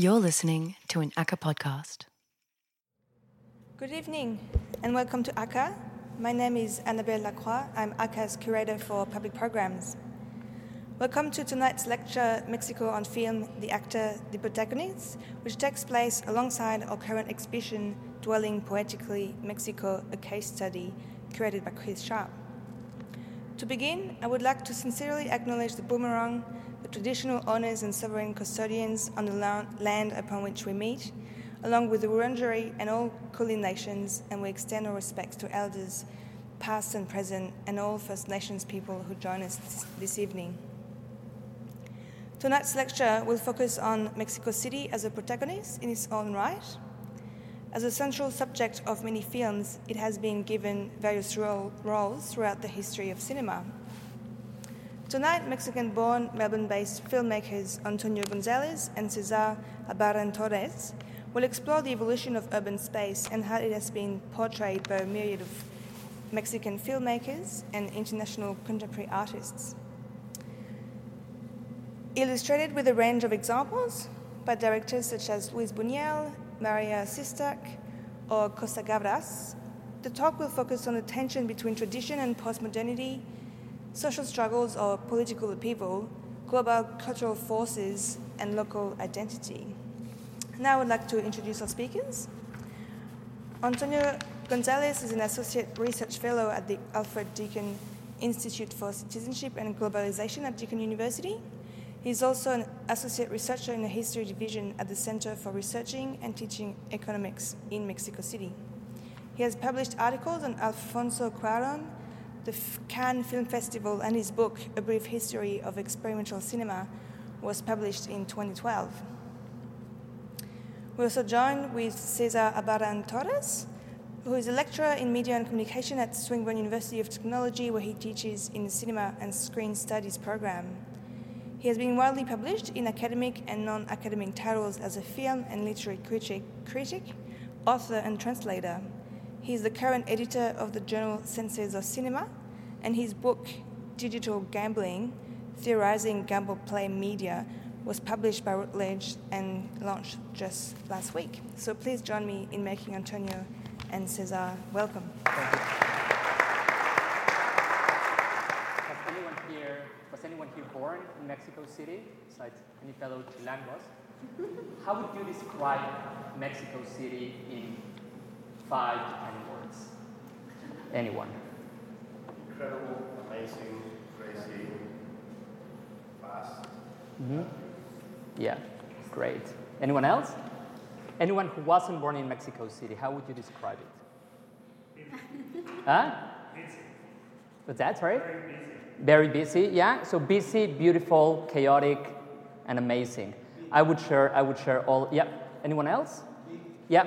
You're listening to an ACCA podcast. Good evening and welcome to ACCA. My name is Annabelle Lacroix. I'm ACCA's curator for public programs. Welcome to tonight's lecture, Mexico on Film, the Actor, the Protagonist, which takes place alongside our current exhibition, Dwelling Poetically Mexico, a case study, curated by Chris Sharp. To begin, I would like to sincerely acknowledge the Boonwurrung, the traditional owners and sovereign custodians on the land upon which we meet, along with the Wurundjeri and all Kulin nations, and we extend our respects to elders, past and present, and all First Nations people who join us this evening. Tonight's lecture will focus on Mexico City as a protagonist in its own right. As a central subject of many films, it has been given various role, roles throughout the history of cinema. Tonight, Mexican born, Melbourne based filmmakers Antonio Gonzalez and Cesar Albarrán Torres will explore the evolution of urban space and how it has been portrayed by a myriad of Mexican filmmakers and international contemporary artists. Illustrated with a range of examples by directors such as Luis Buñuel, Maryse Sistach, or Costa Gavras, the talk will focus on the tension between tradition and postmodernity social struggles or political upheaval, global cultural forces, and local identity. Now I would like to introduce our speakers. Antonio Gonzalez is an associate research fellow at the Alfred Deakin Institute for Citizenship and Globalization at Deakin University. He is also an associate researcher in the history division at the Center for Researching and Teaching Economics in Mexico City. He has published articles on Alfonso Cuaron, the Cannes Film Festival, and his book, A Brief History of Experimental Cinema, was published in 2012. We also join with Cesar Albarrán Torres, who is a lecturer in media and communication at Swinburne University of Technology, where he teaches in the cinema and screen studies program. He has been widely published in academic and non academic titles as a film and literary critic, critic, author, and translator. He is the current editor of the journal Senses of Cinema, and his book, Digital Gambling Theorizing Gamble Play Media, was published by Routledge and launched just last week. So please join me in making Antonio and Cesar welcome. Has anyone here, was anyone here born in Mexico City, besides any fellow Chilangos? How would you describe Mexico City in five to ten words? Anyone? Incredible, amazing, crazy, fast. Mm-hmm. Yeah, great. Anyone else? Anyone who wasn't born in Mexico City, how would you describe it? huh? What's that, sorry? Very busy, yeah. So busy, beautiful, chaotic, and amazing. I would share. I would share all. Yeah. Anyone else? Yeah.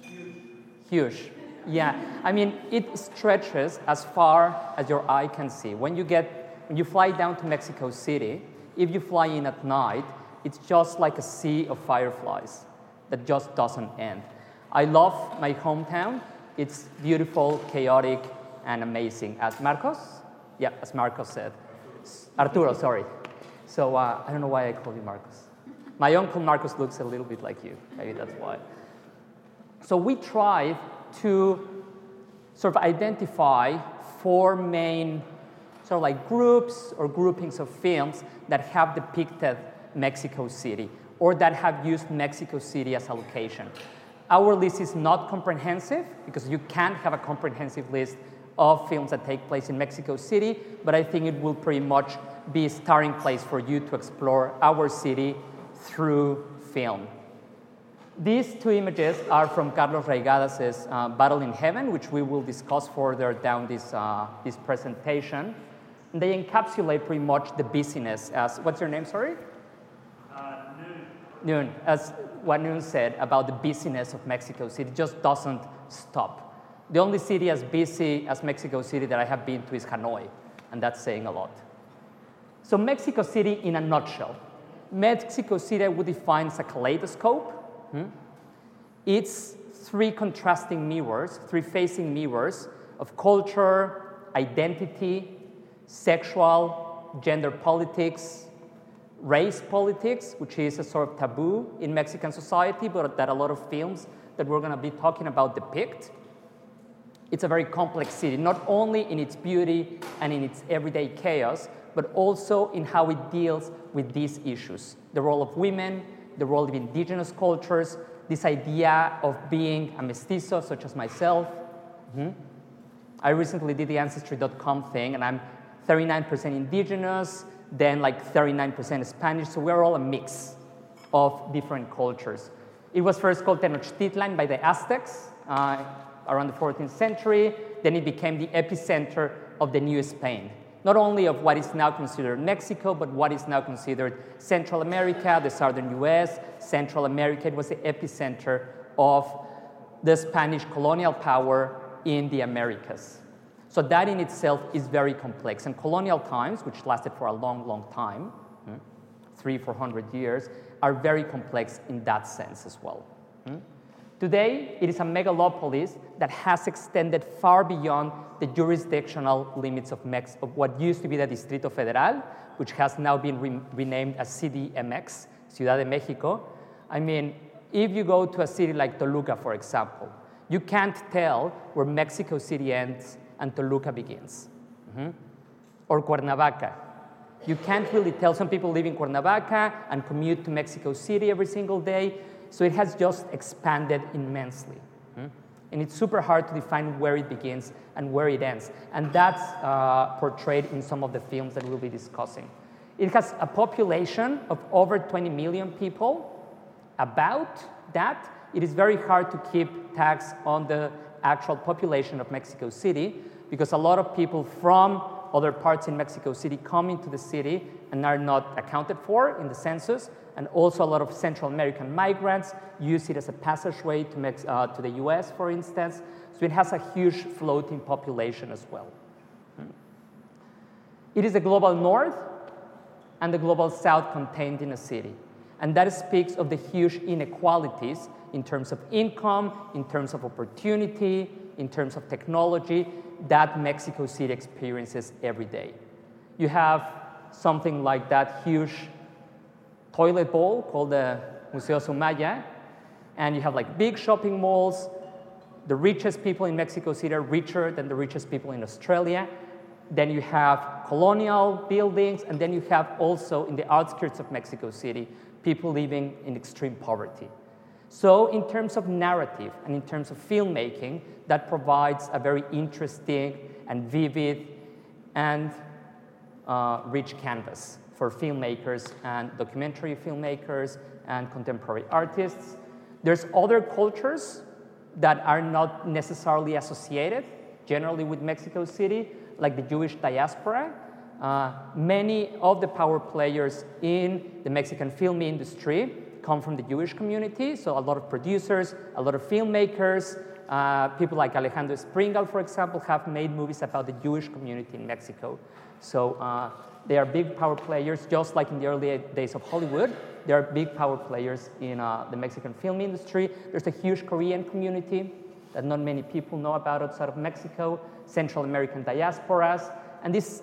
Huge. Huge. Yeah. I mean, it stretches as far as your eye can see. When you get, when you fly down to Mexico City, if you fly in at night, it's just like a sea of fireflies that just doesn't end. I love my hometown. It's beautiful, chaotic, and amazing. As Marcos? Yeah, as Marcos said. Arturo, sorry. So uh, I don't know why I call you Marcos. My uncle Marcos looks a little bit like you. Maybe that's why. So we tried to sort of identify four main sort of like groups or groupings of films that have depicted Mexico City or that have used Mexico City as a location. Our list is not comprehensive because you can't have a comprehensive list of films that take place in Mexico City, but I think it will pretty much be a starting place for you to explore our city through film. These two images are from Carlos Reygadas' uh, Battle in Heaven, which we will discuss further down this, uh, this presentation. And they encapsulate pretty much the busyness as, what's your name, sorry? Uh, noon. Noon, as what Noon said about the busyness of Mexico City, just doesn't stop. The only city as busy as Mexico City that I have been to is Hanoi, and that's saying a lot. So, Mexico City in a nutshell. Mexico City I would define as a kaleidoscope. Hmm? It's three contrasting mirrors, three facing mirrors of culture, identity, sexual, gender politics, race politics, which is a sort of taboo in Mexican society, but that a lot of films that we're going to be talking about depict. It's a very complex city, not only in its beauty and in its everyday chaos, but also in how it deals with these issues the role of women, the role of indigenous cultures, this idea of being a mestizo, such as myself. Mhm. I recently did the Ancestry.com thing, and I'm 39% indigenous, then like 39% Spanish, so we're all a mix of different cultures. It was first called Tenochtitlan by the Aztecs uh, around the 14th century, then it became the epicenter of the New Spain. Not only of what is now considered Mexico, but what is now considered Central America, the southern US, Central America. It was the epicenter of the Spanish colonial power in the Americas. So that in itself is very complex. And colonial times, which lasted for a long, long time, hmm, three, four hundred years, are very complex in that sense as well. Today, it is a megalopolis that has extended far beyond the jurisdictional limits of, Mex- of what used to be the Distrito Federal, which has now been re- renamed as CDMX, Ciudad de Mexico. I mean, if you go to a city like Toluca, for example, you can't tell where Mexico City ends and Toluca begins. Mhm. Or Cuernavaca. You can't really tell. Some people live in Cuernavaca and commute to Mexico City every single day. So it has just expanded immensely. mm? And it's super hard to define where it begins and where it ends. And that's uh, portrayed in some of the films that we'll be discussing. It has a population of over 20 million people. About that, it is very hard to keep tags on the actual population of Mexico City because a lot of people from other parts in Mexico City come into the city and are not accounted for in the census. And also, a lot of Central American migrants use it as a passageway to, Mex- uh, to the US, for instance. So it has a huge floating population as well. It is the global north and the global south contained in a city. And that speaks of the huge inequalities in terms of income, in terms of opportunity, in terms of technology that Mexico City experiences every day. You have something like that huge toilet bowl called the Museo Soumaya, and you have like big shopping malls. The richest people in Mexico City are richer than the richest people in Australia. Then you have colonial buildings, and then you have also in the outskirts of Mexico City people living in extreme poverty. So, in terms of narrative and in terms of filmmaking, that provides a very interesting and vivid and uh, rich canvas for filmmakers and documentary filmmakers and contemporary artists. There's other cultures that are not necessarily associated generally with Mexico City, like the Jewish diaspora. Uh, many of the power players in the Mexican film industry come from the Jewish community, so a lot of producers, a lot of filmmakers, uh, people like Alejandro Springall, for example, have made movies about the Jewish community in Mexico. So uh, they are big power players, just like in the early days of Hollywood. There are big power players in uh, the Mexican film industry. There's a huge Korean community that not many people know about outside of Mexico, Central American diasporas, and this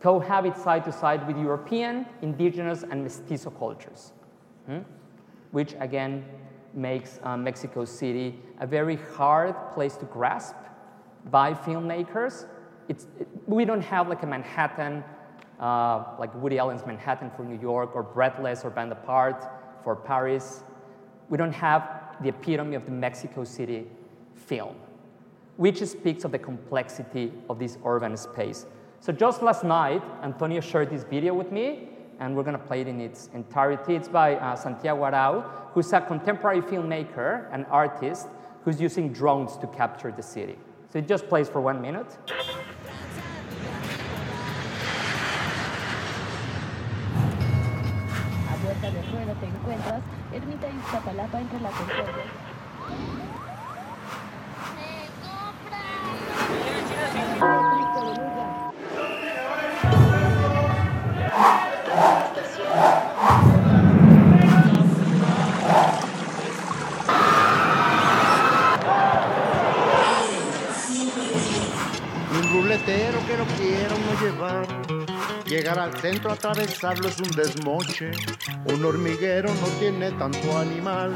cohabit side to side with European, indigenous, and mestizo cultures, hmm? which again makes uh, Mexico City a very hard place to grasp by filmmakers. It's, it, we don't have like a Manhattan, uh, like Woody Allen's Manhattan for New York, or Breathless or Band Apart for Paris. We don't have the epitome of the Mexico City film, which speaks of the complexity of this urban space. So just last night, Antonio shared this video with me, and we're going to play it in its entirety. It's by uh, Santiago Arau, who's a contemporary filmmaker and artist who's using drones to capture the city. So it just plays for one minute. A puerta de te encuentras Ermita entre la Concordia. Un ruletero que no quiera uno llevar, llegar al centro atravesarlo es un desmoche. Un hormiguero no tiene tanto animal.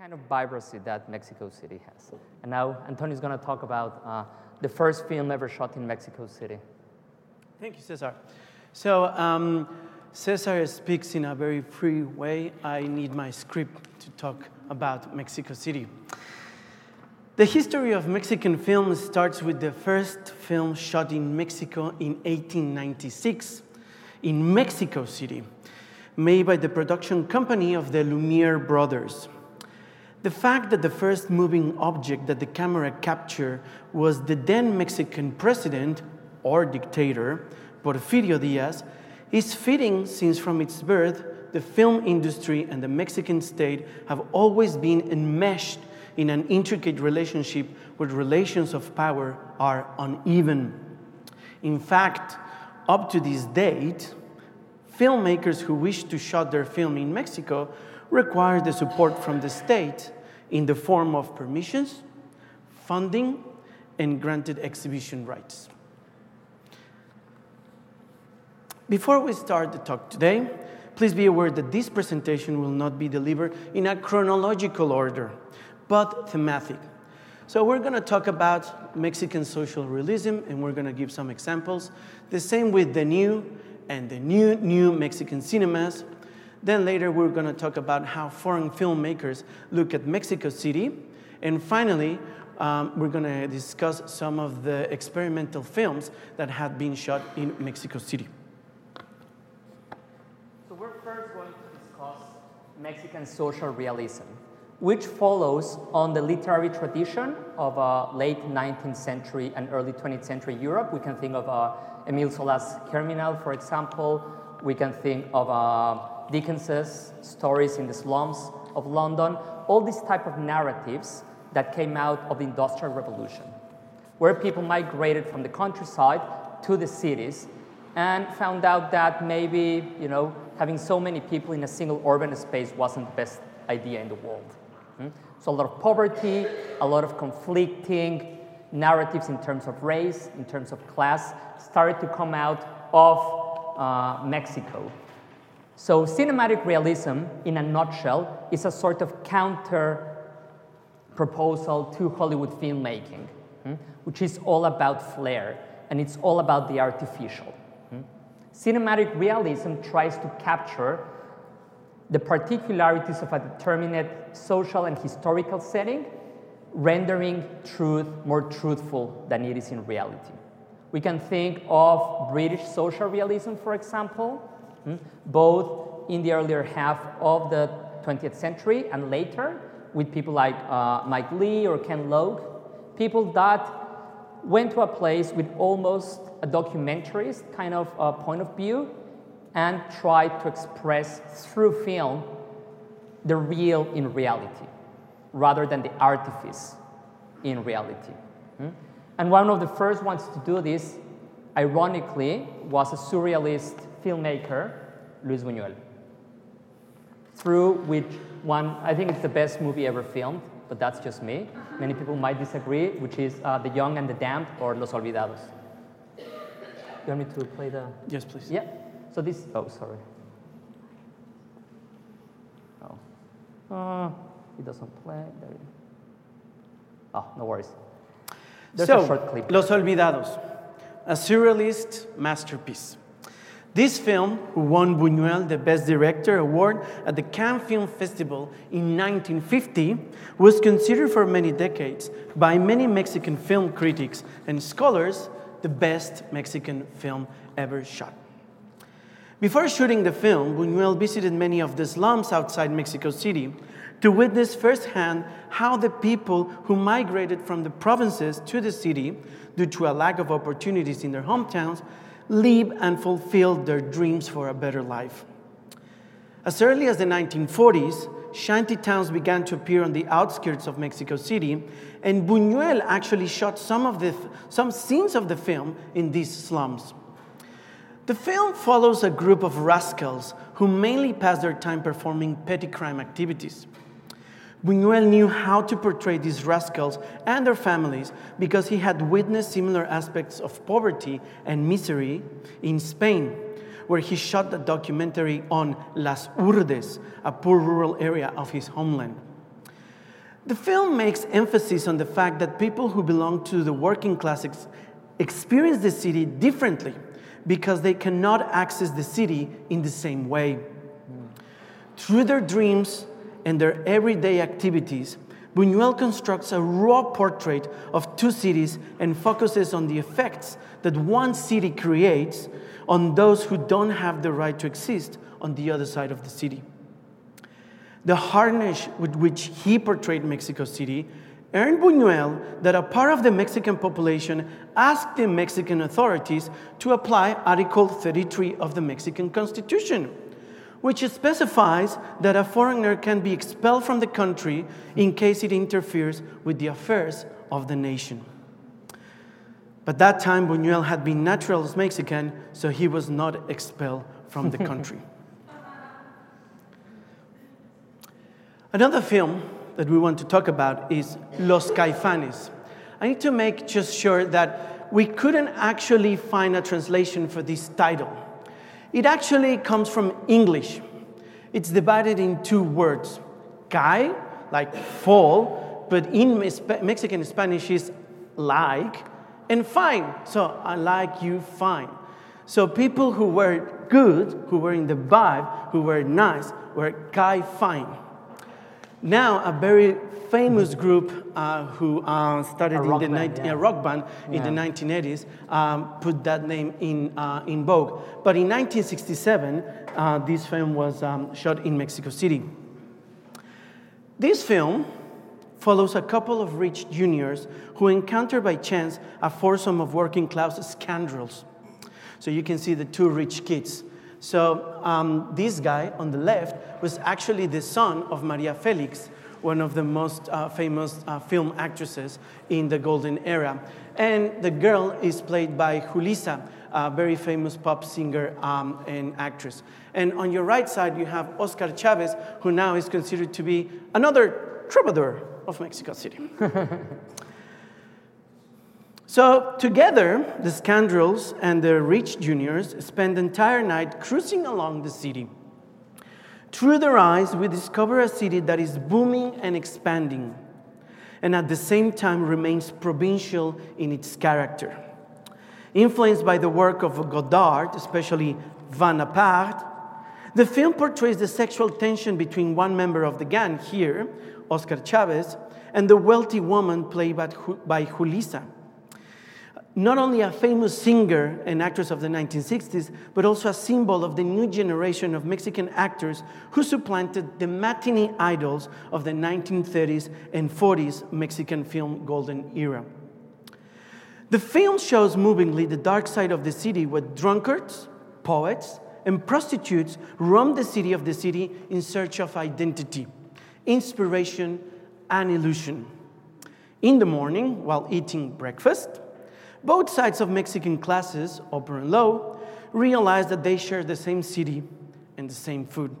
Kind of vibrancy that Mexico City has. And now Antonio is going to talk about uh, the first film ever shot in Mexico City. Thank you, Cesar. So, um, Cesar speaks in a very free way. I need my script to talk about Mexico City. The history of Mexican film starts with the first film shot in Mexico in 1896 in Mexico City, made by the production company of the Lumiere brothers. The fact that the first moving object that the camera captured was the then Mexican president or dictator, Porfirio Diaz, is fitting since from its birth, the film industry and the Mexican state have always been enmeshed in an intricate relationship where relations of power are uneven. In fact, up to this date, filmmakers who wish to shoot their film in Mexico require the support from the state in the form of permissions, funding, and granted exhibition rights. Before we start the talk today, please be aware that this presentation will not be delivered in a chronological order, but thematic. So we're going to talk about Mexican social realism and we're going to give some examples. The same with the new and the new new Mexican cinemas. Then later we're going to talk about how foreign filmmakers look at Mexico City. And finally, um, we're going to discuss some of the experimental films that have been shot in Mexico City. So we're first going to discuss Mexican social realism, which follows on the literary tradition of uh, late 19th century and early 20th century Europe. We can think of uh, Emile Zola's Germinal, for example. We can think of uh, Dickens's stories in the slums of London. All these type of narratives that came out of the Industrial Revolution, where people migrated from the countryside to the cities and found out that maybe you know having so many people in a single urban space wasn't the best idea in the world. Hmm? So a lot of poverty, a lot of conflicting narratives in terms of race, in terms of class, started to come out of uh, Mexico. So cinematic realism, in a nutshell, is a sort of counter proposal to Hollywood filmmaking, hmm, which is all about flair and it's all about the artificial. hmm. Cinematic realism tries to capture the particularities of a determinate social and historical setting, rendering truth more truthful than it is in reality. We can think of British social realism, for example, both in the earlier half of the 20th century and later, with people like uh, Mike Leigh or Ken Loach, people that went to a place with almost a documentarist kind of uh, point of view and tried to express through film the real in reality rather than the artifice in reality. Hmm? And one of the first ones to do this, ironically, was a surrealist filmmaker, Luis Buñuel, through which one, I think it's the best movie ever filmed, but that's just me. Many people might disagree, which is uh, The Young and the Damned or Los Olvidados. You want me to play the. Yes, please. Yeah. So this. Oh, sorry. Oh. Uh, it doesn't play. There. you- Oh, no worries. There's so, a short clip. Los Olvidados, a surrealist masterpiece. This film, who won Buñuel the Best Director award at the Cannes Film Festival in 1950, was considered for many decades by many Mexican film critics and scholars the best Mexican film ever shot. Before shooting the film, Buñuel visited many of the slums outside Mexico City to witness firsthand how the people who migrated from the provinces to the city due to a lack of opportunities in their hometowns live and fulfill their dreams for a better life. As early as the 1940s, shanty towns began to appear on the outskirts of Mexico City, and Buñuel actually shot some of the some scenes of the film in these slums. The film follows a group of rascals who mainly pass their time performing petty crime activities. Buñuel knew how to portray these rascals and their families because he had witnessed similar aspects of poverty and misery in Spain, where he shot the documentary on Las Hurdes, a poor rural area of his homeland. The film makes emphasis on the fact that people who belong to the working classes experience the city differently because they cannot access the city in the same way. Through their dreams and their everyday activities, Buñuel constructs a raw portrait of two cities and focuses on the effects that one city creates on those who don't have the right to exist on the other side of the city. The hardness with which he portrayed Mexico City earned Buñuel that a part of the Mexican population asked the Mexican authorities to apply Article 33 of the Mexican Constitution, which specifies that a foreigner can be expelled from the country in case it interferes with the affairs of the nation. But that time, Buñuel had been naturalized Mexican, so he was not expelled from the country. Another film that we want to talk about is Los Caifanes. I need to make just sure that we couldn't actually find a translation for this title. It actually comes from English. It's divided in two words Cai, like fall, but in Mexican Spanish is like, and fine. So I like you fine. So people who were good, who were in the vibe, who were nice, were Cai fine. Now, a very famous group uh, who uh, started in the band, yeah. a rock band in Yeah. the 1980s um, put that name in, uh, in vogue. But in 1967, uh, this film was um, shot in Mexico City. This film follows a couple of rich juniors who encounter by chance a foursome of working class scoundrels. So you can see the two rich kids. So um, this guy on the left was actually the son of Maria Felix, one of the most uh, famous uh, film actresses in the golden era. And the girl is played by Julissa, a very famous pop singer um, and actress. And on your right side, you have Oscar Chavez, who now is considered to be another troubadour of Mexico City. So, together, the scoundrels and the rich juniors spend the entire night cruising along the city. Through their eyes, we discover a city that is booming and expanding, and at the same time remains provincial in its character. Influenced by the work of Godard, especially Bande à part, the film portrays the sexual tension between one member of the gang, here, Oscar Chavez, and the wealthy woman played by, by Julissa not only a famous singer and actress of the 1960s, but also a symbol of the new generation of Mexican actors who supplanted the matinee idols of the 1930s and 40s Mexican film golden era. The film shows movingly the dark side of the city where drunkards, poets, and prostitutes roam the city of the city in search of identity, inspiration, and illusion. In the morning, while eating breakfast, both sides of Mexican classes, upper and low, realize that they share the same city and the same food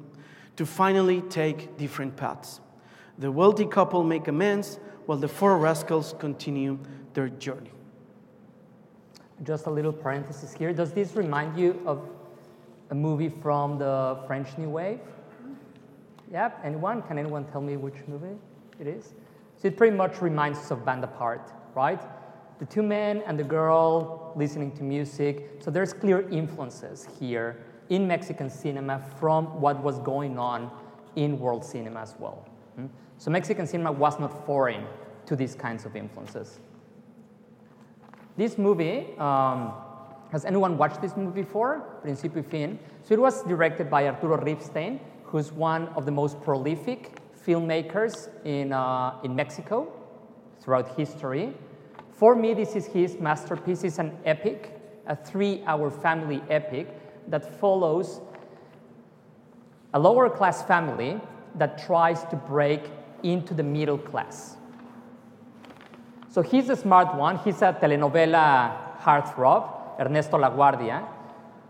to finally take different paths. The wealthy couple make amends while the four rascals continue their journey. Just a little parenthesis here. Does this remind you of a movie from the French New Wave? Yep. Anyone? Can anyone tell me which movie it is? So it pretty much reminds us of Band Apart, right? The two men and the girl listening to music. So there's clear influences here in Mexican cinema from what was going on in world cinema as well. Hmm? So Mexican cinema was not foreign to these kinds of influences. This movie, um, has anyone watched this movie before? Principio Fin. So it was directed by Arturo Ripstein, who's one of the most prolific filmmakers in, uh, in Mexico throughout history. For me, this is his masterpiece. It's an epic, a three hour family epic that follows a lower class family that tries to break into the middle class. So he's a smart one. He's a telenovela heartthrob, Ernesto LaGuardia.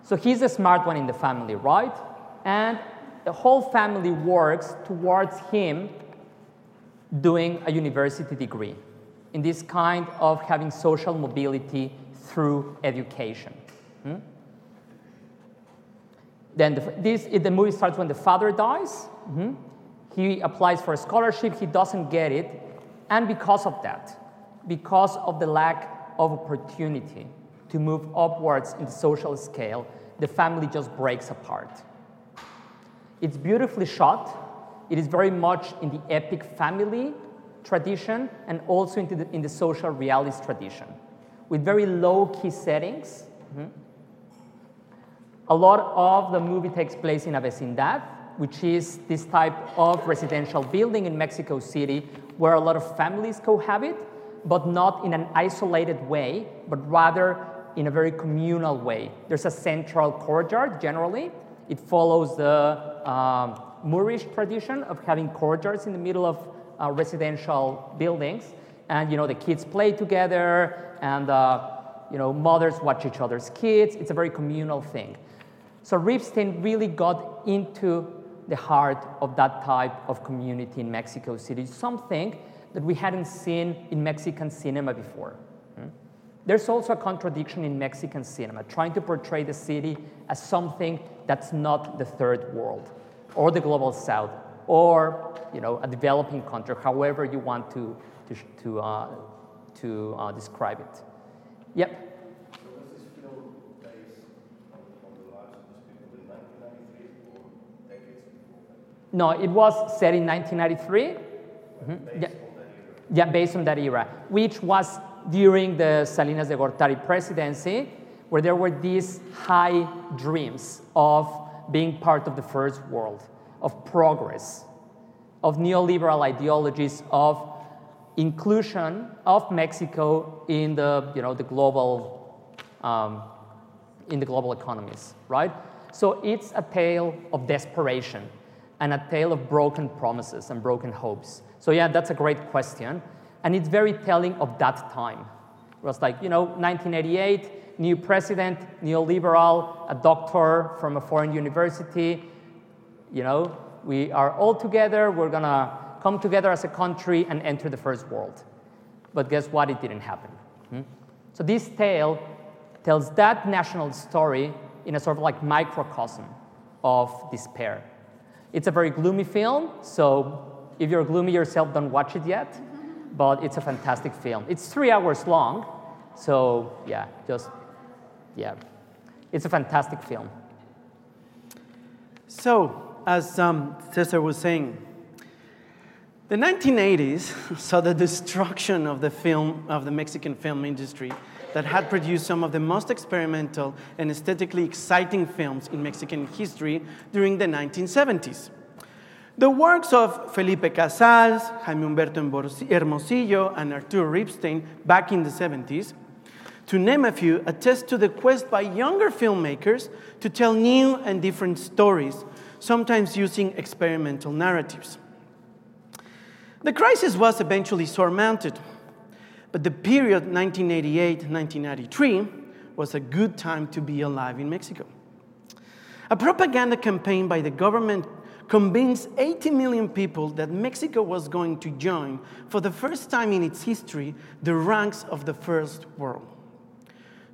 So he's a smart one in the family, right? And the whole family works towards him doing a university degree in this kind of having social mobility through education. Hmm? Then the, this, the movie starts when the father dies. Mhm. He applies for a scholarship, he doesn't get it, and because of that, because of the lack of opportunity to move upwards in the social scale, the family just breaks apart. It's beautifully shot. It is very much in the epic family tradition and also into the, in the social realist tradition, with very low key settings. Mhm. A lot of the movie takes place in a vecindad, which is this type of residential building in Mexico City where a lot of families cohabit, but not in an isolated way, but rather in a very communal way. There's a central courtyard generally. It follows the um, Moorish tradition of having courtyards in the middle of uh, residential buildings. And you know, the kids play together and uh, you know, mothers watch each other's kids. It's a very communal thing. So Ripstein really got into the heart of that type of community in Mexico City, something that we hadn't seen in Mexican cinema before. Hmm? There's also a contradiction in Mexican cinema, trying to portray the city as something that's not the third world or the global south or you know, a developing country, however you want to, to, to, uh, to uh, describe it. Yep. No, it was set in 1993. Mhm. Yeah. yeah, based on that era, which was during the Salinas de Gortari presidency, where there were these high dreams of being part of the first world, of progress, of neoliberal ideologies, of inclusion of Mexico in the, you know, the global, um, in the global economies, right? So it's a tale of desperation and a tale of broken promises and broken hopes. So yeah, that's a great question. And it's very telling of that time. It was like, you know, 1988, new president, neoliberal, a doctor from a foreign university. You know, we are all together, we're gonna come together as a country and enter the first world. But guess what? It didn't happen. Hmm? So this tale tells that national story in a sort of like microcosm of despair. It's a very gloomy film, so if you're gloomy yourself, don't watch it yet. But it's a fantastic film. It's three hours long, so yeah, just, yeah. It's a fantastic film. So, as um, Cesar was saying, the 1980s saw the destruction of the film of the Mexican film industry that had produced some of the most experimental and aesthetically exciting films in Mexican history during the 1970s. The works of Felipe Cazals, Jaime Humberto Hermosillo, and Arturo Ripstein back in the 70s, to name a few, attest to the quest by younger filmmakers to tell new and different stories, sometimes using experimental narratives. The crisis was eventually surmounted, but the period 1988 1993 was a good time to be alive in Mexico. A propaganda campaign by the government convinced 80 million people that Mexico was going to join, for the first time in its history, the ranks of the first world.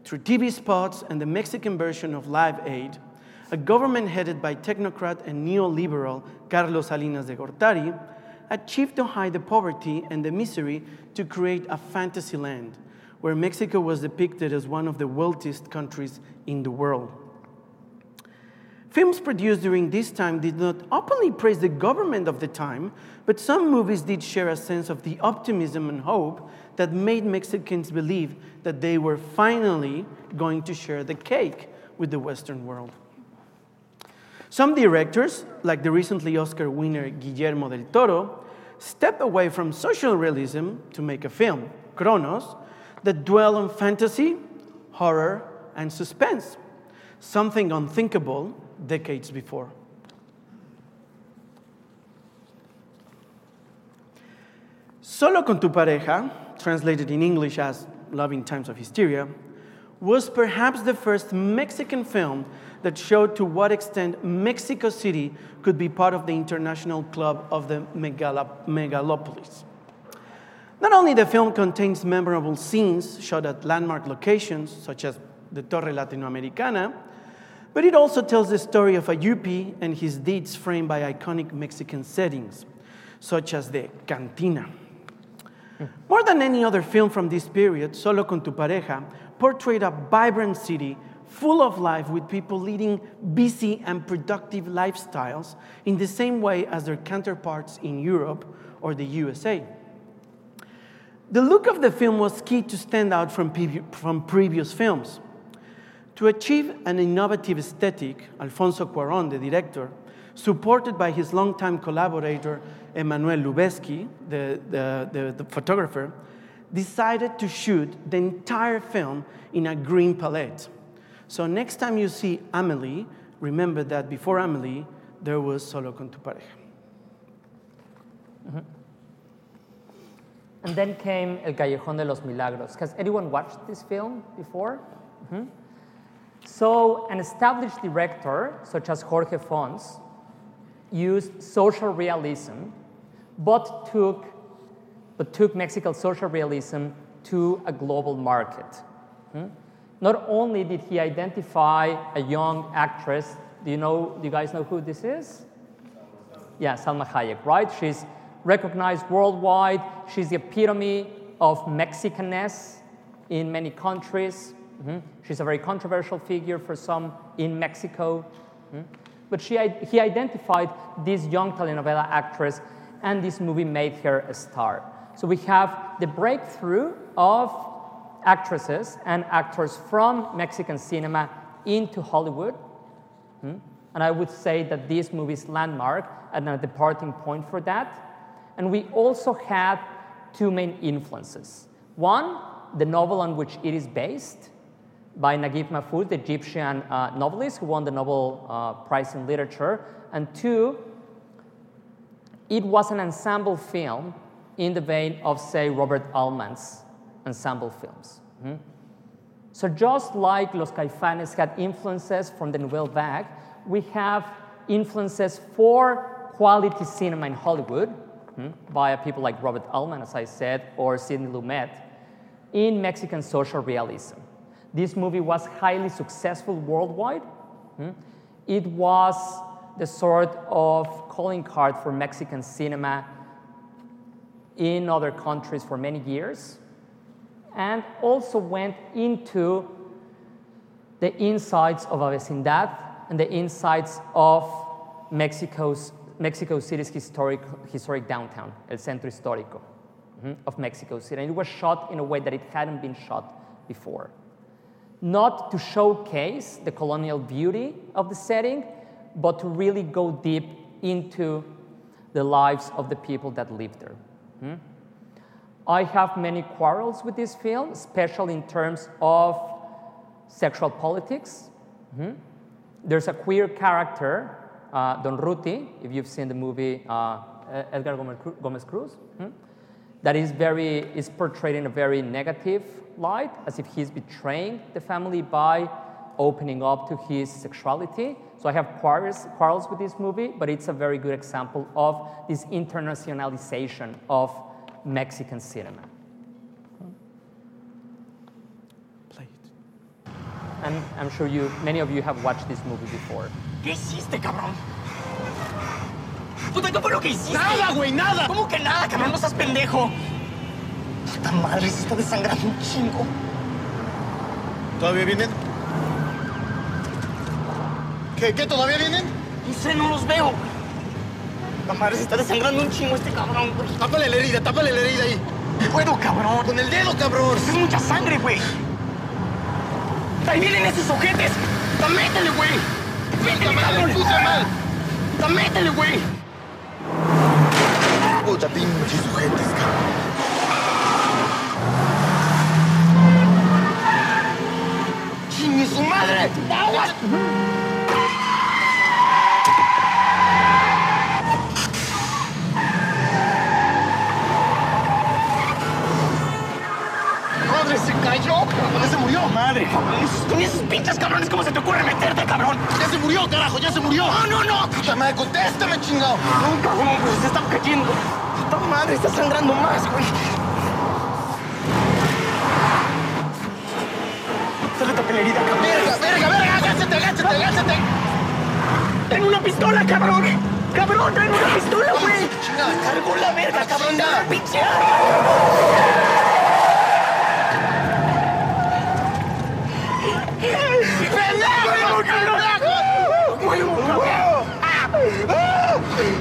Through TV spots and the Mexican version of Live Aid, a government headed by technocrat and neoliberal Carlos Salinas de Gortari achieved to hide the poverty and the misery to create a fantasy land where Mexico was depicted as one of the wealthiest countries in the world. Films produced during this time did not openly praise the government of the time, but some movies did share a sense of the optimism and hope that made Mexicans believe that they were finally going to share the cake with the Western world. Some directors, like the recently Oscar winner Guillermo del Toro, step away from social realism to make a film, Cronos, that dwell on fantasy, horror, and suspense, something unthinkable decades before. Solo con tu pareja, translated in English as Love in Times of Hysteria, was perhaps the first Mexican film that showed to what extent Mexico City could be part of the international club of the megalo- megalopolis. Not only the film contains memorable scenes shot at landmark locations such as the Torre Latinoamericana, but it also tells the story of a Yuppie and his deeds framed by iconic Mexican settings, such as the Cantina. More than any other film from this period, Solo con tu pareja portrayed a vibrant city full of life with people leading busy and productive lifestyles in the same way as their counterparts in Europe or the USA. The look of the film was key to stand out from, from previous films. To achieve an innovative aesthetic, Alfonso Cuaron, the director, supported by his longtime collaborator Emmanuel Lubezki, the, the, the, the photographer, decided to shoot the entire film in a green palette. So next time you see Amelie, remember that before Amelie, there was Solo con tu pareja. And then came El Callejón de los Milagros. Has anyone watched this film before? Mhm. So, an established director, such as Jorge Fons, used social realism, but took, but took Mexican social realism to a global market. Hmm? Not only did he identify a young actress, do you know, do you guys know who this is? Yeah, Salma Hayek, right? She's recognized worldwide. She's the epitome of Mexicanness in many countries. Mhm. She's a very controversial figure for some in Mexico. Mhm. But she, he identified this young telenovela actress, and this movie made her a star. So we have the breakthrough of actresses and actors from Mexican cinema into Hollywood. Hmm? And I would say that this movie is landmark and a departing point for that. And we also had two main influences. One, the novel on which it is based by Naguib Mahfouz, the Egyptian uh, novelist who won the Nobel uh, Prize in Literature. And two, it was an ensemble film in the vein of, say, Robert Altman's ensemble films. Mhm. So just like Los Caifanes had influences from the Nouvelle Vague, we have influences for quality cinema in Hollywood hmm, via people like Robert Altman, as I said, or Sidney Lumet, in Mexican social realism. This movie was highly successful worldwide. hmm. It was the sort of calling card for Mexican cinema in other countries for many years and also went into the insides of a vecindad and the insides of Mexico's, Mexico City's historic, historic downtown, El Centro Histórico mhm, of Mexico City. And it was shot in a way that it hadn't been shot before. Not to showcase the colonial beauty of the setting, but to really go deep into the lives of the people that live there. Mhm. I have many quarrels with this film, especially in terms of sexual politics. Mhm. There's a queer character, uh, Don Ruti, if you've seen the movie uh, Edgar Gomez Cru- Gomez Cruz, mhm, that is very is portrayed in a very negative light, as if he's betraying the family by opening up to his sexuality. So I have quarrels, quarrels with this movie, but it's a very good example of this internationalization of Mexican cinema. Play it. And I'm sure you, many of you have watched this movie before. ¿Qué hiciste, cabrón? Puta, ¿qué fue lo que hiciste? Nada, güey, nada. ¿Cómo que nada, cabrón? No seas pendejo. Puta madre, se está desangrando un chingo. ¿Todavía vienen? ¿Qué, qué, todavía vienen? No sé, no los veo. Madre, se está desangrando un chingo este cabrón, güey. Tápale la herida, tápale la herida ahí. No puedo, cabrón. Con el dedo, cabrón. Es mucha sangre, güey. Ahí vienen esos ojetes. ¡Ta métele, güey! ¡Métele, cabrón! puse mal. ¡Ta métele, güey! Puta, pinches sujetes, cabrón. ¡Chingue su madre! ¡Aguas! Madre. Esos- Con esos pinches cabrones, ¿cómo se te ocurre meterte, cabrón? Ya se murió, carajo, ya se murió. No, no, no. Puta madre, contéstame, chingado. No, cabrón, pues se está cayendo. Puta madre, está sangrando más, güey. Sácate la herida, cabrón. Verga, verga, verga, agáchate, agáchate, agáchate. ¡Traen una pistola, cabrón! ¡Cabrón, traen una pistola, güey! ¡Cargó la verga, cabrón! Chingada. ¡Dame pinche arma! ¡Pendejo, pendejo! ¡Huevo, cabrón!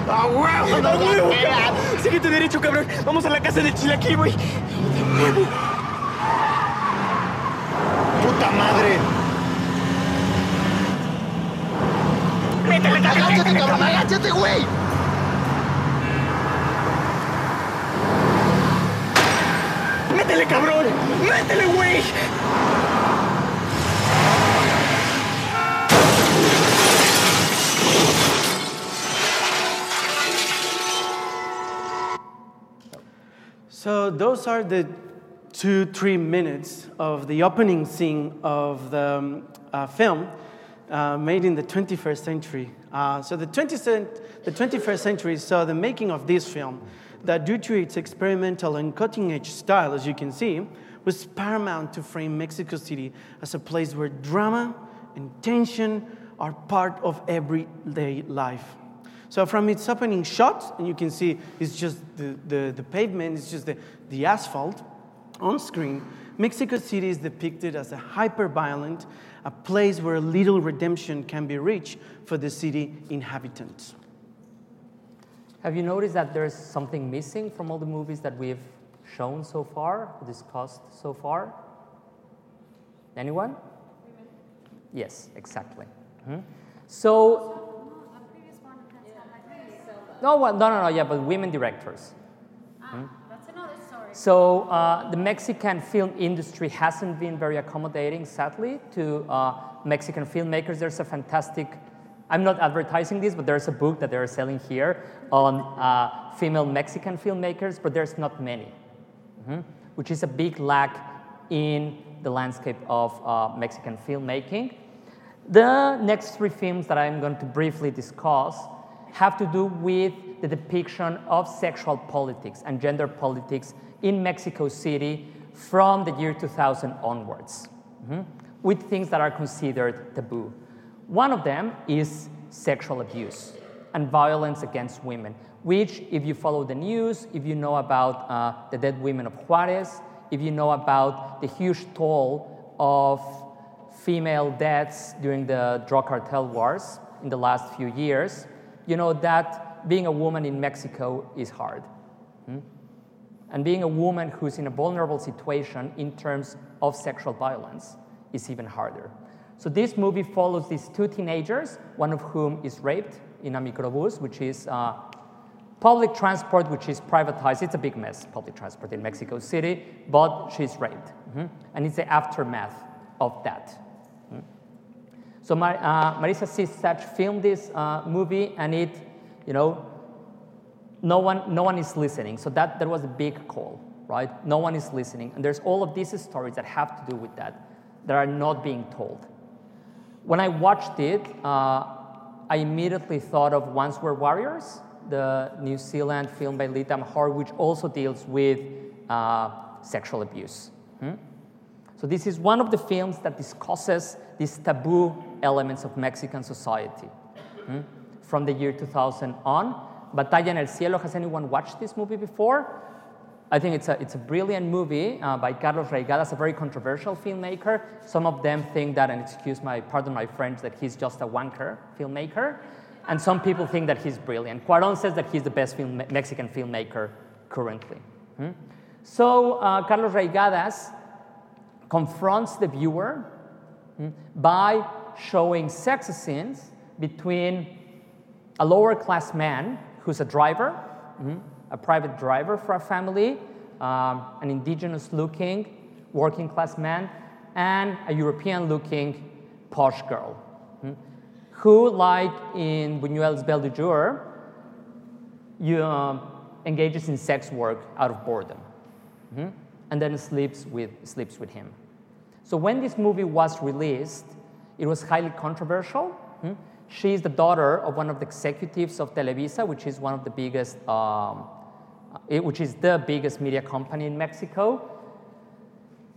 ¡A huevo! ¡A huevo, cabrón! Síguete derecho, cabrón. Vamos a la casa del chilaquil, güey. Puta madre. ¡Métele, cabrón! Agáchate, cabrón, agáchate, güey. ¡Métele, cabrón! ¡Métele, güey! So those are the two, three minutes of the opening scene of the um, uh, film uh, made in the 21st century. Uh, so the, 20 cent- the 21st century saw the making of this film that due to its experimental and cutting edge style, as you can see, was paramount to frame Mexico City as a place where drama and tension are part of everyday life. So from its opening shot, and you can see it's just the, the, the pavement, it's just the, the asphalt on screen, Mexico City is depicted as a hyper-violent, a place where little redemption can be reached for the city inhabitants. Have you noticed that there's something missing from all the movies that we've shown so far, discussed so far? Anyone? Yes, exactly. Mhm. So, no, well, no, no, no, yeah, but women directors. Mhm. That's another story. So uh, the Mexican film industry hasn't been very accommodating, sadly, to uh, Mexican filmmakers. There's a fantastic, I'm not advertising this, but there's a book that they're selling here on uh, female Mexican filmmakers, but there's not many, Mhm. which is a big lack in the landscape of uh, Mexican filmmaking. The next three films that I'm going to briefly discuss have to do with the depiction of sexual politics and gender politics in Mexico City from the year 2000 onwards, mhm, with things that are considered taboo. One of them is sexual abuse and violence against women, which, if you follow the news, if you know about uh, the dead women of Juarez, if you know about the huge toll of female deaths during the drug cartel wars in the last few years, you know that being a woman in Mexico is hard. Hmm? And being a woman who's in a vulnerable situation in terms of sexual violence is even harder. So this movie follows these two teenagers, one of whom is raped in a microbus, which is uh, public transport, which is privatized. It's a big mess, public transport in Mexico City, but she's raped. Mhm. And it's the aftermath of that. So Mar- uh, Maryse Sistach filmed this uh, movie, and it, you know, no one, no one is listening. So that, that was a big call, right? No one is listening. And there's all of these stories that have to do with that, that are not being told. When I watched it, uh, I immediately thought of Once Were Warriors, the New Zealand film by Lee Tamahori, which also deals with uh, sexual abuse. Hmm? So this is one of the films that discusses these taboo elements of Mexican society hmm, from the year 2000 on. Batalla en el Cielo, has anyone watched this movie before? I think it's a, it's a brilliant movie uh, by Carlos Reygadas, a very controversial filmmaker. Some of them think that, and excuse my, pardon my French, that he's just a wanker filmmaker. And some people think that he's brilliant. Cuaron says that he's the best film, Mexican filmmaker currently. Hmm? So uh, Carlos Reygadas confronts the viewer hmm, by showing sex scenes between a lower class man who's a driver, hmm, a private driver for a family, um, an indigenous looking working class man, and a European looking posh girl, hmm, who, like in Buñuel's Belle de Jour, you, um, engages in sex work out of boredom. Mhm. And then sleeps with, sleeps with him. So when this movie was released, it was highly controversial. hmm? She is the daughter of one of the executives of Televisa, which is one of the biggest, um, it- which is the biggest media company in Mexico.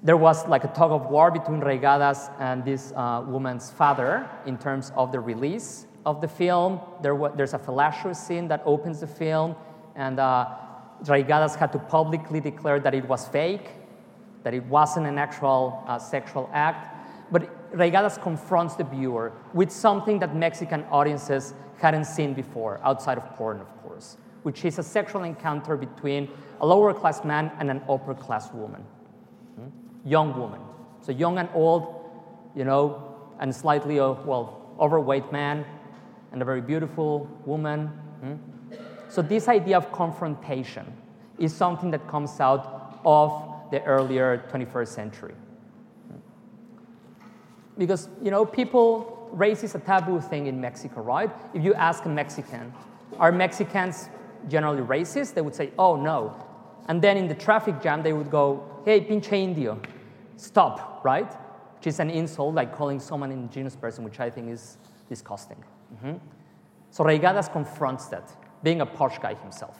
There was like a tug of war between Reygadas and this uh, woman's father in terms of the release of the film. There wa- there's a fallacious scene that opens the film, and uh, Reygadas had to publicly declare that it was fake, that it wasn't an actual uh, sexual act. But Reygadas confronts the viewer with something that Mexican audiences hadn't seen before, outside of porn, of course, which is a sexual encounter between a lower class man and an upper class woman young woman. So young and old, you know, and slightly, uh, well, overweight man and a very beautiful woman. hmm? So this idea of confrontation is something that comes out of the earlier 21st century. Because, you know, people, race is a taboo thing in Mexico, right? If you ask a Mexican, are Mexicans generally racist? They would say, oh, no. And then in the traffic jam, they would go, hey, pinche indio, stop, right? Which is an insult, like calling someone an indigenous person, which I think is disgusting. Mhm. So Reygadas confronts that, being a posh guy himself.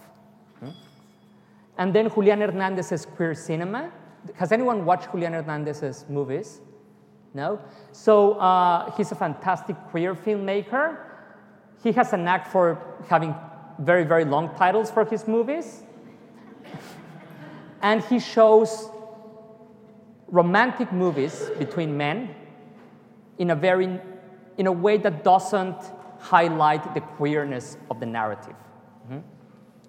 Mhm. And then Julian Hernandez's queer cinema. Has anyone watched Julian Hernandez's movies? No? So uh, he's a fantastic queer filmmaker. He has a knack for having very, very long titles for his movies. and he shows romantic movies between men in a very in a way that doesn't highlight the queerness of the narrative. Mhm.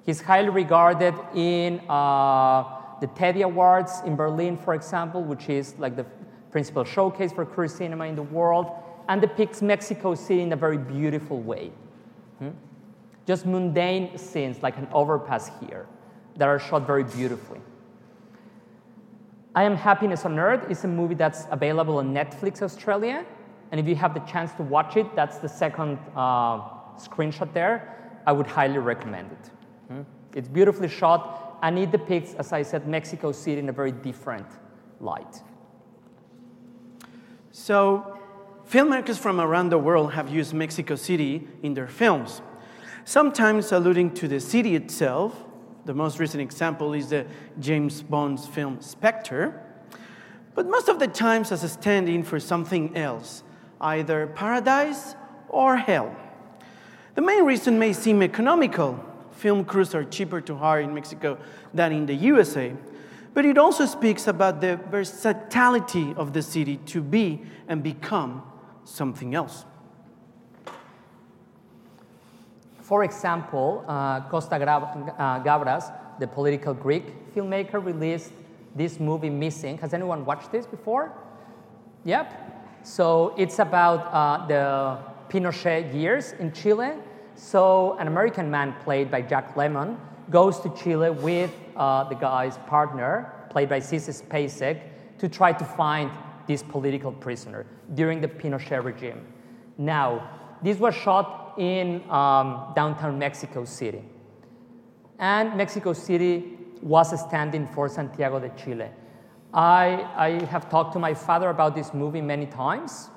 He's highly regarded in uh, the Teddy Awards in Berlin, for example, which is like the principal showcase for queer cinema in the world, and depicts Mexico City in a very beautiful way. Mhm. Just mundane scenes like an overpass here that are shot very beautifully. I Am Happiness on Earth is a movie that's available on Netflix Australia. And if you have the chance to watch it, that's the second uh, screenshot there. I would highly recommend it. Hmm? It's beautifully shot and it depicts, as I said, Mexico City in a very different light. So, filmmakers from around the world have used Mexico City in their films, sometimes alluding to the city itself. The most recent example is the James Bond's film Spectre, but most of the times as a stand in for something else, either paradise or hell. The main reason may seem economical. Film crews are cheaper to hire in Mexico than in the USA. But it also speaks about the versatility of the city to be and become something else. For example, uh, Costa uh, Gavras, the political Greek filmmaker, released this movie Missing. Has anyone watched this before? Yep. So it's about uh, the Pinochet years in Chile. So an American man played by Jack Lemmon goes to Chile with uh, the guy's partner, played by Sissy Spacek, to try to find this political prisoner during the Pinochet regime. Now, this was shot in um, downtown Mexico City. And Mexico City was a stand in for Santiago de Chile. I, I have talked to my father about this movie many times.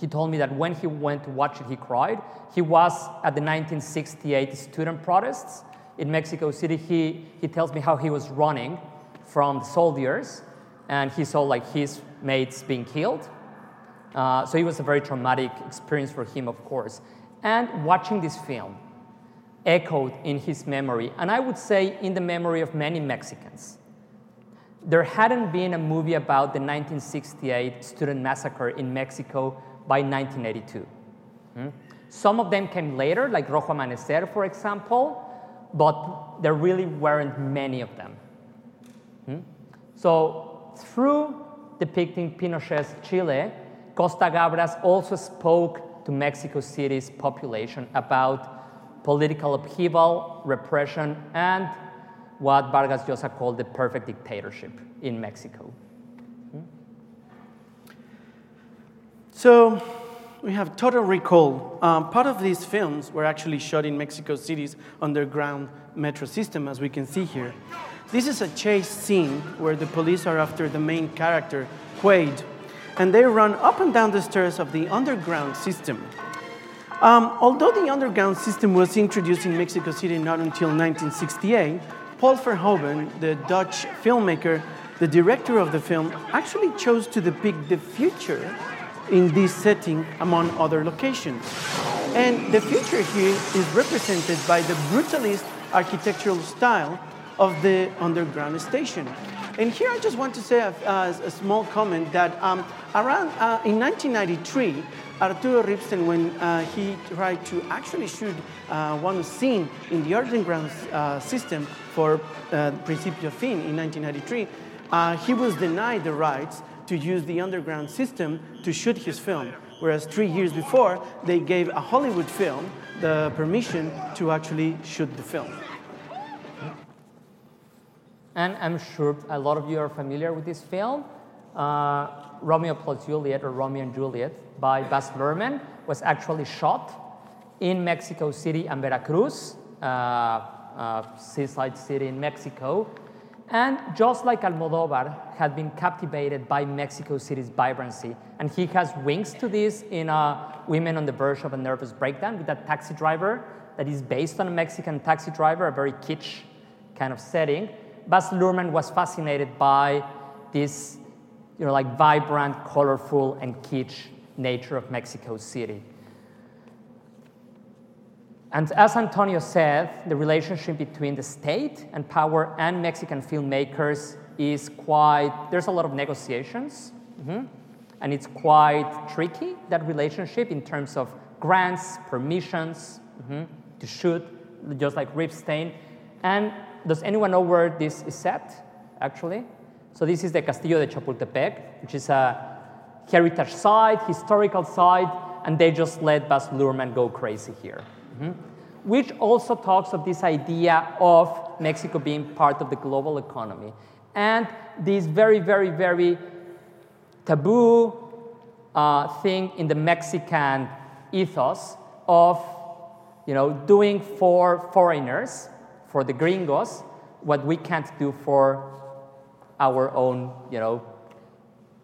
He told me that when he went to watch it, he cried. He was at the 1968 student protests in Mexico City. He, he tells me how he was running from the soldiers and he saw like his mates being killed. Uh, so it was a very traumatic experience for him, of course. And watching this film echoed in his memory, and I would say in the memory of many Mexicans. There hadn't been a movie about the 1968 student massacre in Mexico by 1982. Hmm? Some of them came later, like Rojo Amanecer, for example, but there really weren't many of them. Hmm? So, through depicting Pinochet's Chile, Costa Gavras also spoke to Mexico City's population about political upheaval, repression, and what Vargas Llosa called the perfect dictatorship in Mexico. So we have Total Recall. Um, part of these films were actually shot in Mexico City's underground metro system, as we can see here. This is a chase scene where the police are after the main character, Quaid, and they run up and down the stairs of the underground system. Um, although the underground system was introduced in Mexico City not until 1968, Paul Verhoeven, the Dutch filmmaker, the director of the film, actually chose to depict the future in this setting among other locations. And the future here is represented by the brutalist architectural style of the underground station. And here I just want to say a, a, a small comment that um, around uh, in 1993, Arturo Ripstein, when uh, he tried to actually shoot uh, one scene in the underground uh, system for uh, Principio Fin in 1993, uh, he was denied the rights to use the underground system to shoot his film. Whereas three years before, they gave a Hollywood film the permission to actually shoot the film. And I'm sure a lot of you are familiar with this film. Uh, Romeo plus Juliet, or Romeo and Juliet, by Baz Luhrmann, was actually shot in Mexico City and Veracruz, uh, uh, seaside city in Mexico. And just like Almodovar had been captivated by Mexico City's vibrancy, and he has wings to this in uh, Women on the Verge of a Nervous Breakdown with that taxi driver that is based on a Mexican taxi driver, a very kitsch kind of setting. Baz Luhrmann was fascinated by this, you know, like vibrant, colorful, and kitsch nature of Mexico City. And as Antonio said, the relationship between the state and power and Mexican filmmakers is quite, there's a lot of negotiations, mhm, and it's quite tricky, that relationship, in terms of grants, permissions mhm, to shoot, just like Ripstein. And does anyone know where this is set, actually? So this is the Castillo de Chapultepec, which is a heritage site, historical site, and they just let Baz Luhrmann go crazy here. Mhm. Which also talks of this idea of Mexico being part of the global economy and this very, very, very taboo uh, thing in the Mexican ethos of you know, doing for foreigners, for the gringos, what we can't do for our own you know,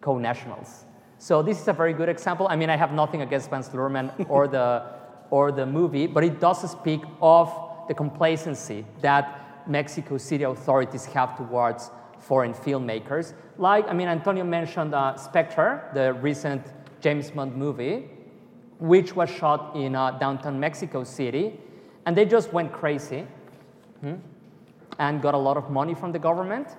co-nationals. So this is a very good example. I mean, I have nothing against Baz Luhrmann or the, or the movie, but it does speak of the complacency that Mexico City authorities have towards foreign filmmakers. Like, I mean, Antonio mentioned uh, Spectre, the recent James Bond movie, which was shot in uh, downtown Mexico City, and they just went crazy hmm, and got a lot of money from the government.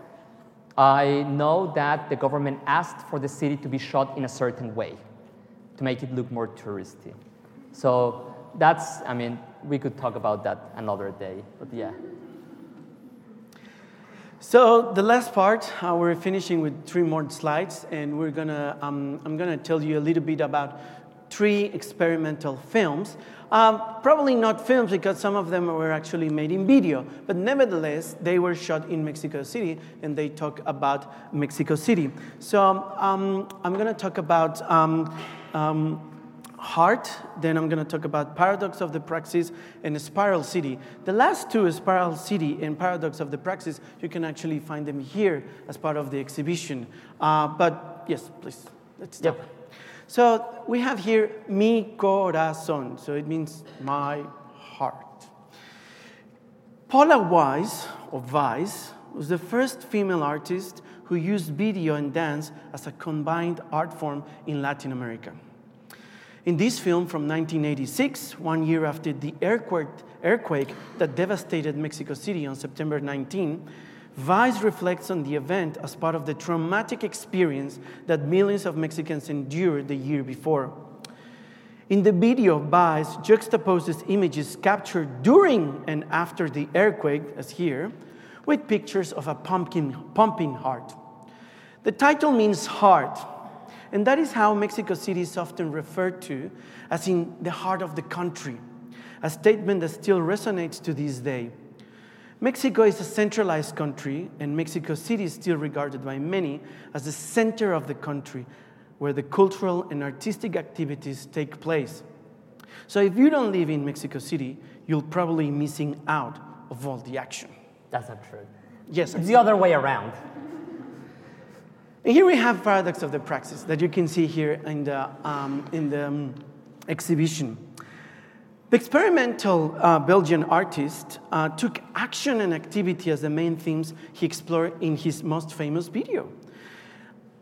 I know that the government asked for the city to be shot in a certain way to make it look more touristy. So that's, I mean, we could talk about that another day, but yeah. So the last part, uh, we're finishing with three more slides, and we're gonna, um, I'm gonna tell you a little bit about three experimental films. Um, probably not films because some of them were actually made in video, but nevertheless, they were shot in Mexico City and they talk about Mexico City. So um, I'm going to talk about um, um, Heart, then I'm going to talk about Paradox of the Praxis and Spiral City. The last two, Spiral City and Paradox of the Praxis, you can actually find them here as part of the exhibition. Uh, but yes, please, let's stop. Yep. So we have here mi corazón, so it means my heart. Pola Weiss, or Weiss, was the first female artist who used video and dance as a combined art form in Latin America. In this film from 1986, one year after the earthquake, earthquake that devastated Mexico City on September 19, Vice reflects on the event as part of the traumatic experience that millions of Mexicans endured the year before. In the video, Vice juxtaposes images captured during and after the earthquake, as here, with pictures of a pumpkin, pumping heart. The title means heart, and that is how Mexico City is often referred to as in the heart of the country, a statement that still resonates to this day. Mexico is a centralized country, and Mexico City is still regarded by many as the center of the country where the cultural and artistic activities take place. So if you don't live in Mexico City, you'll probably be missing out of all the action. That's not true. Yes, It's the other way around. And here we have Paradox of the Praxis that you can see here in the, um, in the um, exhibition. The experimental uh, Belgian artist uh, took action and activity as the main themes he explored in his most famous video.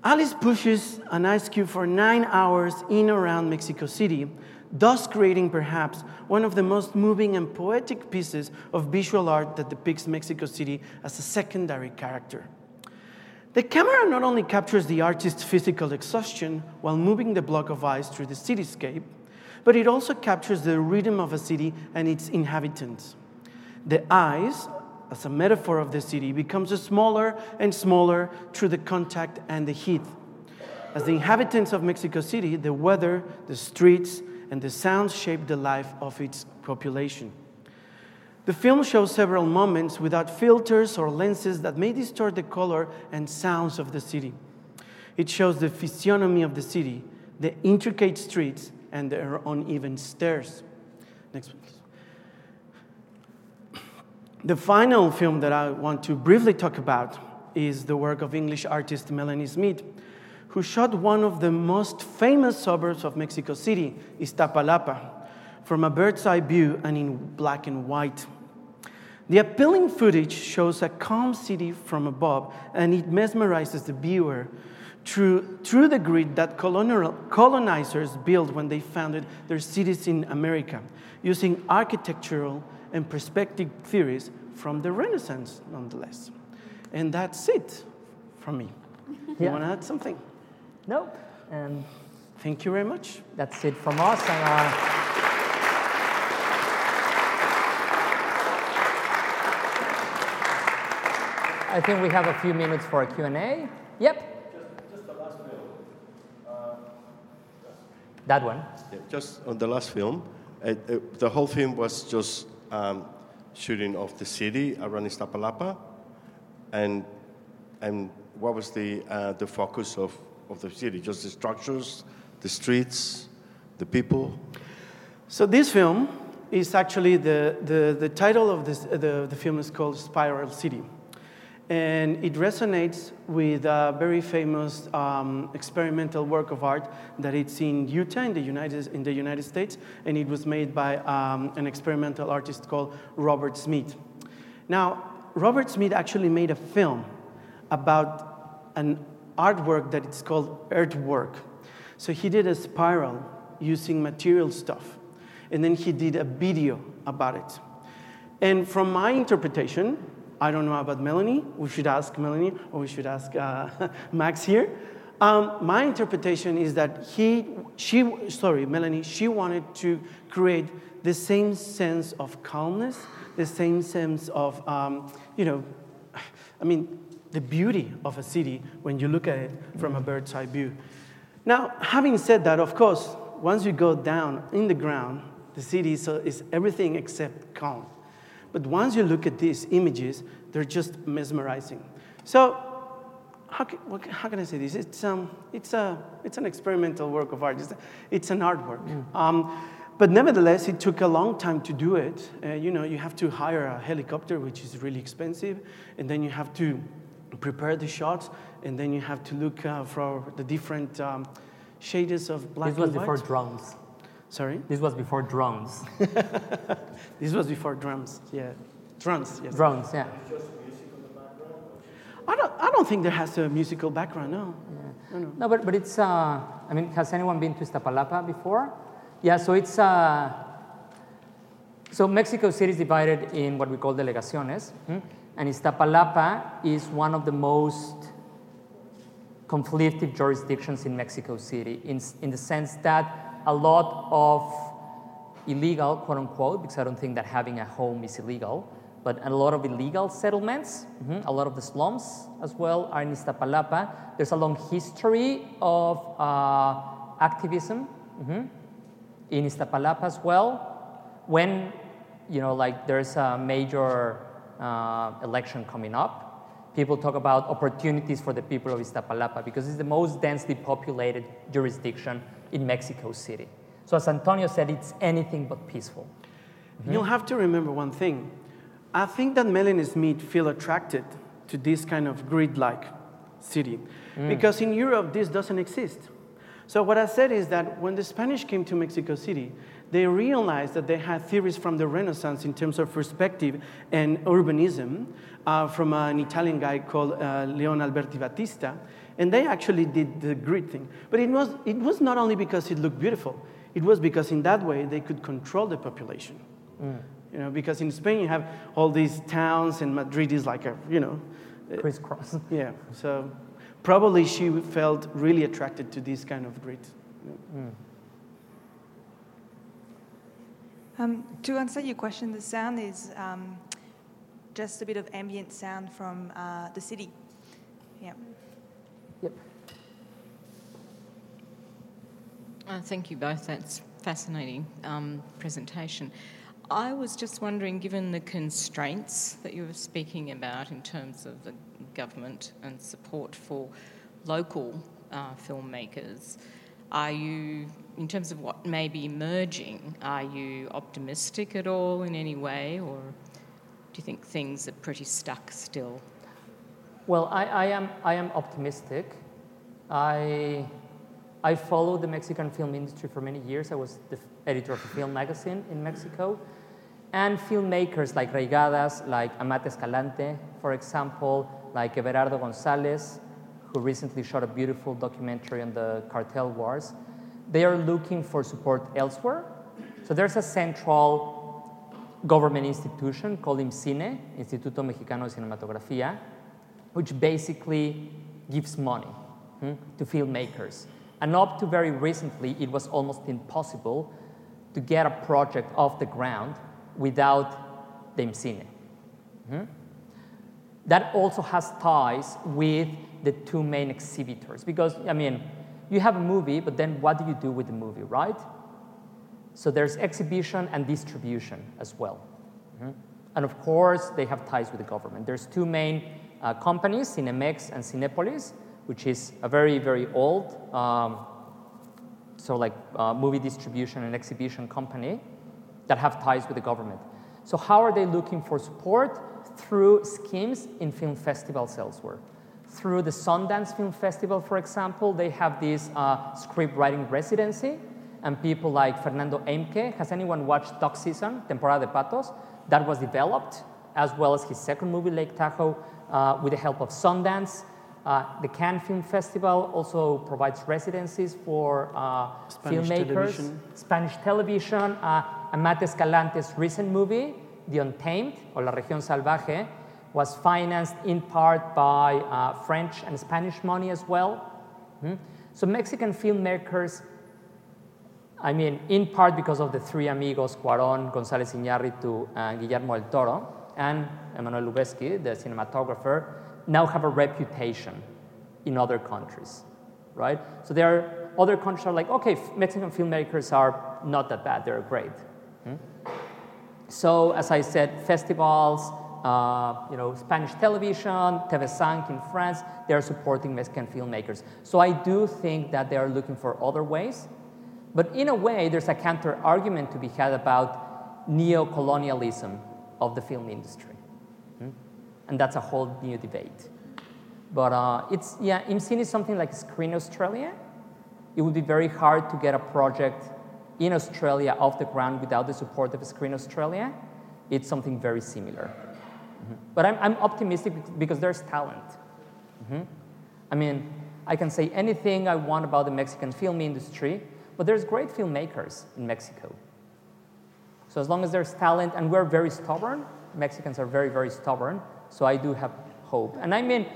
Alÿs pushes an ice cube for nine hours in around Mexico City, thus creating perhaps one of the most moving and poetic pieces of visual art that depicts Mexico City as a secondary character. The camera not only captures the artist's physical exhaustion while moving the block of ice through the cityscape, but it also captures the rhythm of a city and its inhabitants. The ice, as a metaphor of the city, becomes smaller and smaller through the contact and the heat. As the inhabitants of Mexico City, the weather, the streets, and the sounds shape the life of its population. The film shows several moments without filters or lenses that may distort the color and sounds of the city. It shows the physiognomy of the city, the intricate streets, and their uneven stairs. Next please. The final film that I want to briefly talk about is the work of English artist Melanie Smith, who shot one of the most famous suburbs of Mexico City, Iztapalapa, from a bird's eye view and in black and white. The appealing footage shows a calm city from above, and it mesmerizes the viewer through, through the grid that colonial, colonizers built when they founded their cities in America, using architectural and perspective theories from the Renaissance, nonetheless. And that's it from me. You want to add something? Nope. And Thank you very much. that's it from us. And uh, I think we have a few minutes for a Q&A. Yep. Just, just the last film. Uh, that one. Yeah, just on the last film, uh, uh, the whole film was just um, shooting of the city around Iztapalapa, and and what was the uh, the focus of, of the city? Just the structures, the streets, the people. So this film is actually the, the, the title of this, the, the film is called Spiral City. And it resonates with a very famous um, experimental work of art that it's in Utah in the United, in the United States, and it was made by um, an experimental artist called Robert Smith. Now, Robert Smith actually made a film about an artwork that it's called earthwork. So he did a spiral using material stuff, and then he did a video about it. And from my interpretation, I don't know about Melanie. We should ask Melanie, or we should ask uh, Max here. Um, my interpretation is that he, she, sorry, Melanie, she wanted to create the same sense of calmness, the same sense of, um, you know, I mean, the beauty of a city when you look at it from a bird's eye view. Now, having said that, of course, once you go down in the ground, the city is, is everything except calm. But once you look at these images, they're just mesmerizing. So, how can, what, how can I say this? It's, um, it's, a, it's an experimental work of art. It's, it's an artwork. Um, but nevertheless, it took a long time to do it. Uh, you know, you have to hire a helicopter, which is really expensive, and then you have to prepare the shots, and then you have to look uh, for the different um, shades of black This was and before white. drones. Sorry? This was before drones. This was before drums, yeah. Drums, yes. drones, yeah. I don't, I don't think there has a musical background, no. No, No, but, but it's, uh, I mean, has anyone been to Iztapalapa before? Yeah, so it's, uh, so Mexico City is divided in what we call delegaciones, hmm? and Iztapalapa is one of the most conflictive jurisdictions in Mexico City, in, in the sense that a lot of illegal, quote unquote, because I don't think that having a home is illegal, but a lot of illegal settlements, mhm, a lot of the slums as well are in Iztapalapa. There's a long history of uh, activism mhm, in Iztapalapa as well. When, you know, like there's a major uh, election coming up, people talk about opportunities for the people of Iztapalapa because it's the most densely populated jurisdiction in Mexico City. So as Antonio said, it's anything but peaceful. You'll have to remember one thing. I think that Melanie Smith feel attracted to this kind of grid-like city, because in Europe this doesn't exist. So what I said is that when the Spanish came to Mexico City, they realized that they had theories from the Renaissance in terms of perspective and urbanism uh, from an Italian guy called uh, Leon Alberti Battista, and they actually did the grid thing. But it was, it was not only because it looked beautiful, it was because in that way they could control the population. You know, because in Spain you have all these towns, and Madrid is like a, you know, Crisscross. yeah. So probably she felt really attracted to this kind of grid. Um, to answer your question, the sound is um, just a bit of ambient sound from uh, the city. Yeah. Yep. Uh, thank you both. That's fascinating um, presentation. I was just wondering, given the constraints that you were speaking about in terms of the government and support for local uh, filmmakers, are you, in terms of what may be emerging, are you optimistic at all in any way, or do you think things are pretty stuck still? Well, I, I, am, I am optimistic. I, I followed the Mexican film industry for many years. I was the editor of a film magazine in Mexico. And filmmakers like Reygadas, like Amat Escalante, for example, like Everardo Gonzalez, who recently shot a beautiful documentary on the cartel wars, they are looking for support elsewhere. So there's a central government institution called IMCINE, Instituto Mexicano de Cinematografía, which basically gives money hmm, to filmmakers. And up to very recently, it was almost impossible to get a project off the ground without the IMCINE. Hmm? That also has ties with the two main exhibitors because, I mean, you have a movie, but then what do you do with the movie, right? So there's exhibition and distribution as well. Mhm. And of course, they have ties with the government. There's two main uh, companies, Cinemex and Cinepolis, which is a very, very old, um, so like uh, movie distribution and exhibition company that have ties with the government. So how are they looking for support? Through schemes in film festivals elsewhere. Through the Sundance Film Festival, for example, they have this uh, script writing residency, and people like Fernando Eimbcke. Has anyone watched Duck Season, Temporada de Patos? That was developed, as well as his second movie, Lake Tahoe, uh, with the help of Sundance. Uh, the Cannes Film Festival also provides residencies for uh, Spanish filmmakers. television. Spanish television. Uh, Amat Escalante's recent movie, The Untamed, or La Región Salvaje, was financed in part by uh, French and Spanish money as well. Mhm. So Mexican filmmakers, I mean, in part because of the three amigos, Cuaron, González Iñárritu, and Guillermo del Toro, and Emmanuel Lubezki, the cinematographer, now have a reputation in other countries, right? So there are other countries are like, okay, Mexican filmmakers are not that bad, they're great. Hmm? So as I said, festivals, uh, you know, Spanish television, TV5 in France, they are supporting Mexican filmmakers. So I do think that they are looking for other ways. But in a way, there's a counter argument to be had about neo-colonialism of the film industry. Hmm? And that's a whole new debate. But uh, it's, yeah, IMCINE is something like Screen Australia. It would be very hard to get a project in Australia off the ground without the support of Screen Australia. It's something very similar. Mhm. But I'm, I'm optimistic because there's talent. Mhm. I mean, I can say anything I want about the Mexican film industry, but there's great filmmakers in Mexico. So as long as there's talent, and we're very stubborn, Mexicans are very, very stubborn, so I do have hope. And I mean,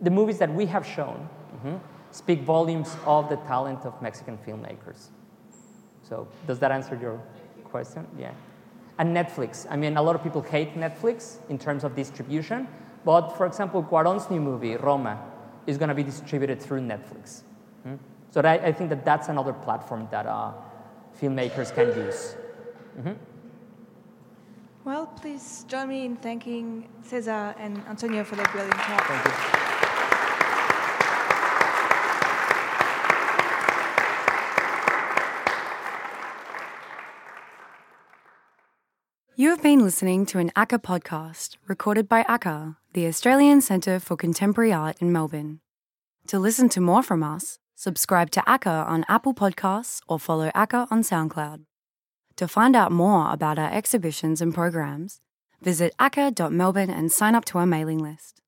the movies that we have shown mhm, speak volumes of the talent of Mexican filmmakers. So does that answer your question? Yeah. And Netflix. I mean, a lot of people hate Netflix in terms of distribution, but for example, Cuarón's new movie, Roma, is going to be distributed through Netflix. Hmm? So that, I think that that's another platform that uh, filmmakers can use. Mhm. Well, please join me in thanking Cesar and Antonio for their brilliant talk. Thank you. You have been listening to an ACCA podcast recorded by ACCA, the Australian Centre for Contemporary Art in Melbourne. To listen to more from us, subscribe to ACCA on Apple Podcasts or follow ACCA on SoundCloud. To find out more about our exhibitions and programs, visit acca.melbourne and sign up to our mailing list.